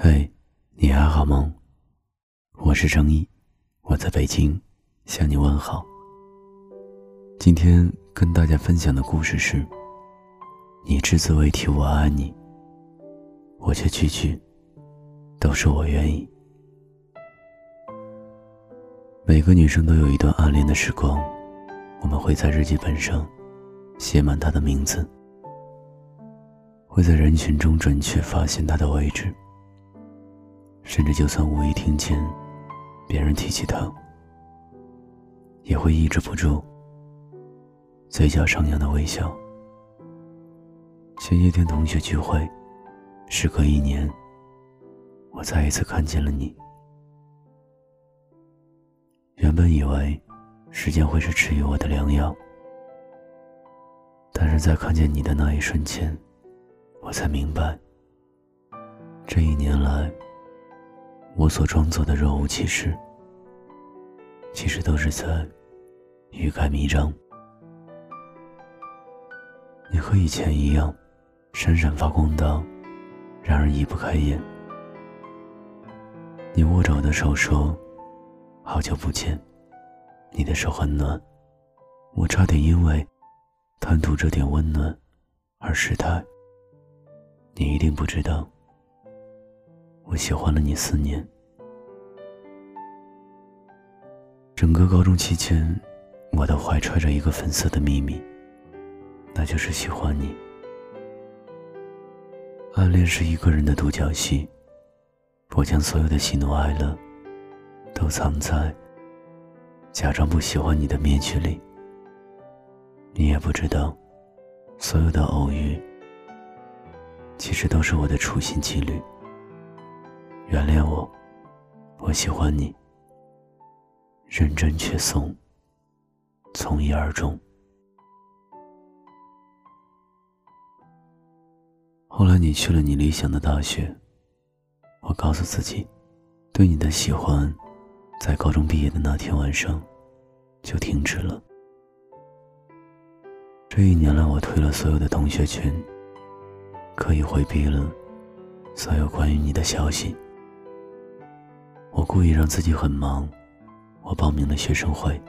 嘿，你还好吗？我是张毅，我在北京向你问好。今天跟大家分享的故事是：你只字未提我爱你，我却句句都是我愿意。每个女生都有一段暗恋的时光，我们会在日记本上写满她的名字，会在人群中准确发现她的位置。甚至就算无意听见别人提起他，也会抑制不住嘴角上扬的微笑。前一天同学聚会，时隔一年，我再一次看见了你。原本以为时间会是治愈我的良药，但是在看见你的那一瞬间，我才明白，这一年来。我所装作的若无其事，其实都是在欲盖弥彰。你和以前一样，闪闪发光的，让人移不开眼。你握着我的手说：“好久不见。”你的手很暖，我差点因为贪图这点温暖而失态。你一定不知道。我喜欢了你四年，整个高中期间，我都怀揣着一个粉色的秘密，那就是喜欢你。暗恋是一个人的独角戏，我将所有的喜怒哀乐都藏在假装不喜欢你的面具里。你也不知道，所有的偶遇其实都是我的处心积虑。原谅我，我喜欢你。认真却怂，从一而终。后来你去了你理想的大学，我告诉自己，对你的喜欢，在高中毕业的那天晚上，就停止了。这一年来，我退了所有的同学群，刻意回避了所有关于你的消息。我故意让自己很忙，我报名了学生会，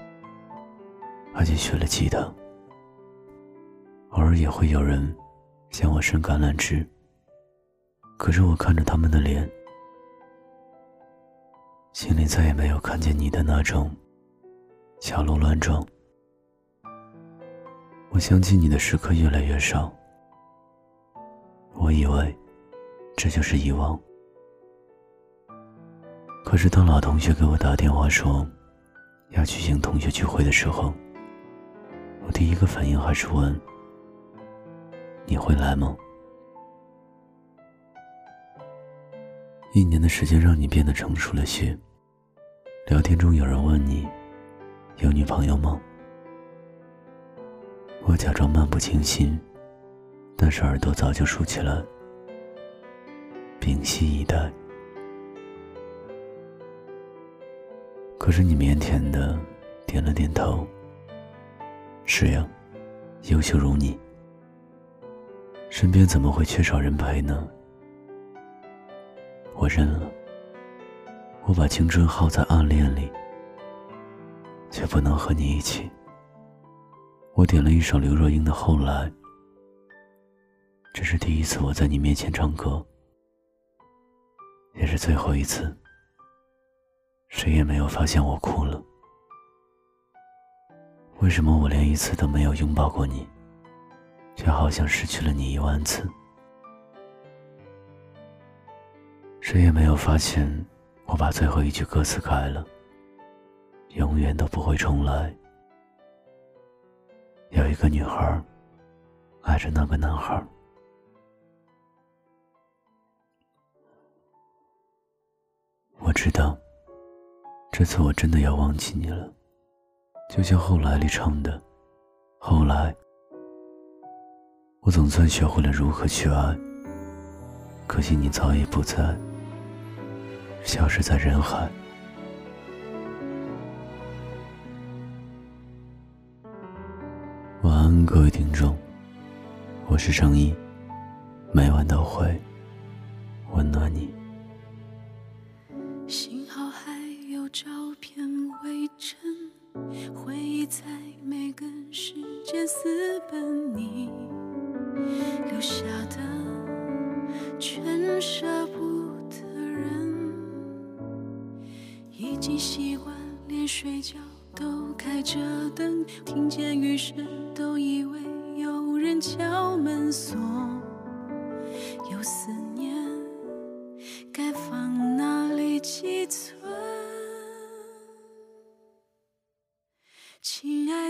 而且学了吉他。偶尔也会有人向我伸橄榄枝，可是我看着他们的脸，心里再也没有看见你的那种小鹿乱撞。我想起你的时刻越来越少，我以为这就是遗忘。可是，当老同学给我打电话说要举行同学聚会的时候，我第一个反应还是问：“你会来吗？”一年的时间让你变得成熟了些。聊天中有人问你：“有女朋友吗？”我假装漫不经心，但是耳朵早就竖起来，屏息以待。可是你腼腆的点了点头。是呀，优秀如你，身边怎么会缺少人陪呢？我认了。我把青春耗在暗恋里，却不能和你一起。我点了一首刘若英的《后来》，这是第一次我在你面前唱歌，也是最后一次。谁也没有发现我哭了。为什么我连一次都没有拥抱过你，却好像失去了你一万次？谁也没有发现我把最后一句歌词改了，永远都不会重来。有一个女孩爱着那个男孩，我知道。这次我真的要忘记你了，就像后来里唱的，后来，我总算学会了如何去爱。可惜你早已不在，消失在人海。晚安，各位听众，我是张一，每晚都会温暖你。私奔，你留下的全舍不得人。已经习惯连睡觉都开着灯，听见雨声都以为有人敲门锁。有思念，该放哪里寄存？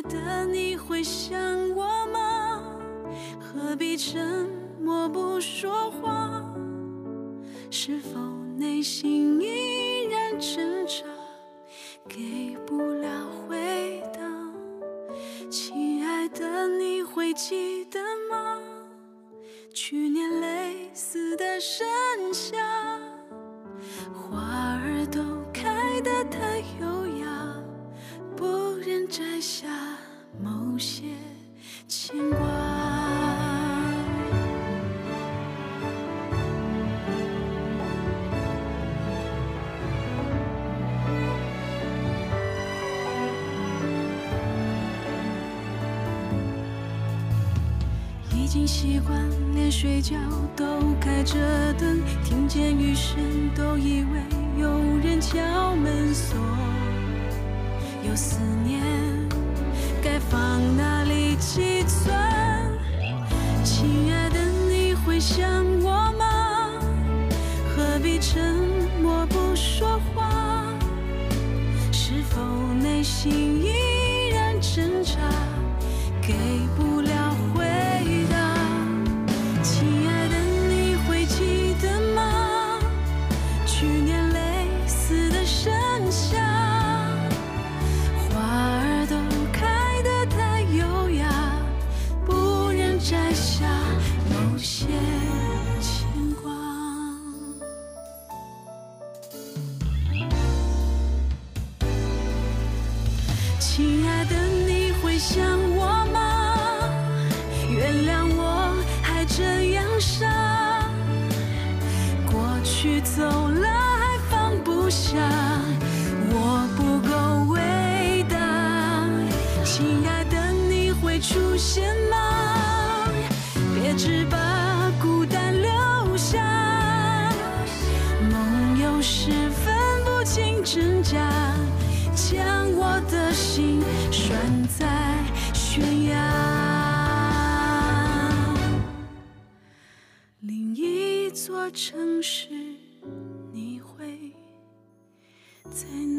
的，你会想我吗？何必沉默不说话？是否内心依然挣扎，给不了回答？亲爱的，你会记得吗？去年类似的有些牵挂。已经习惯连睡觉都开着灯，听见雨声都以为有人敲门锁。有思念，该放哪里寄存？亲爱的，你会想我吗？何必沉默不说话？是否内心出现吗？别只把孤单留下，梦有时分不清真假。将我的心拴在悬崖，另一座城市，你会在哪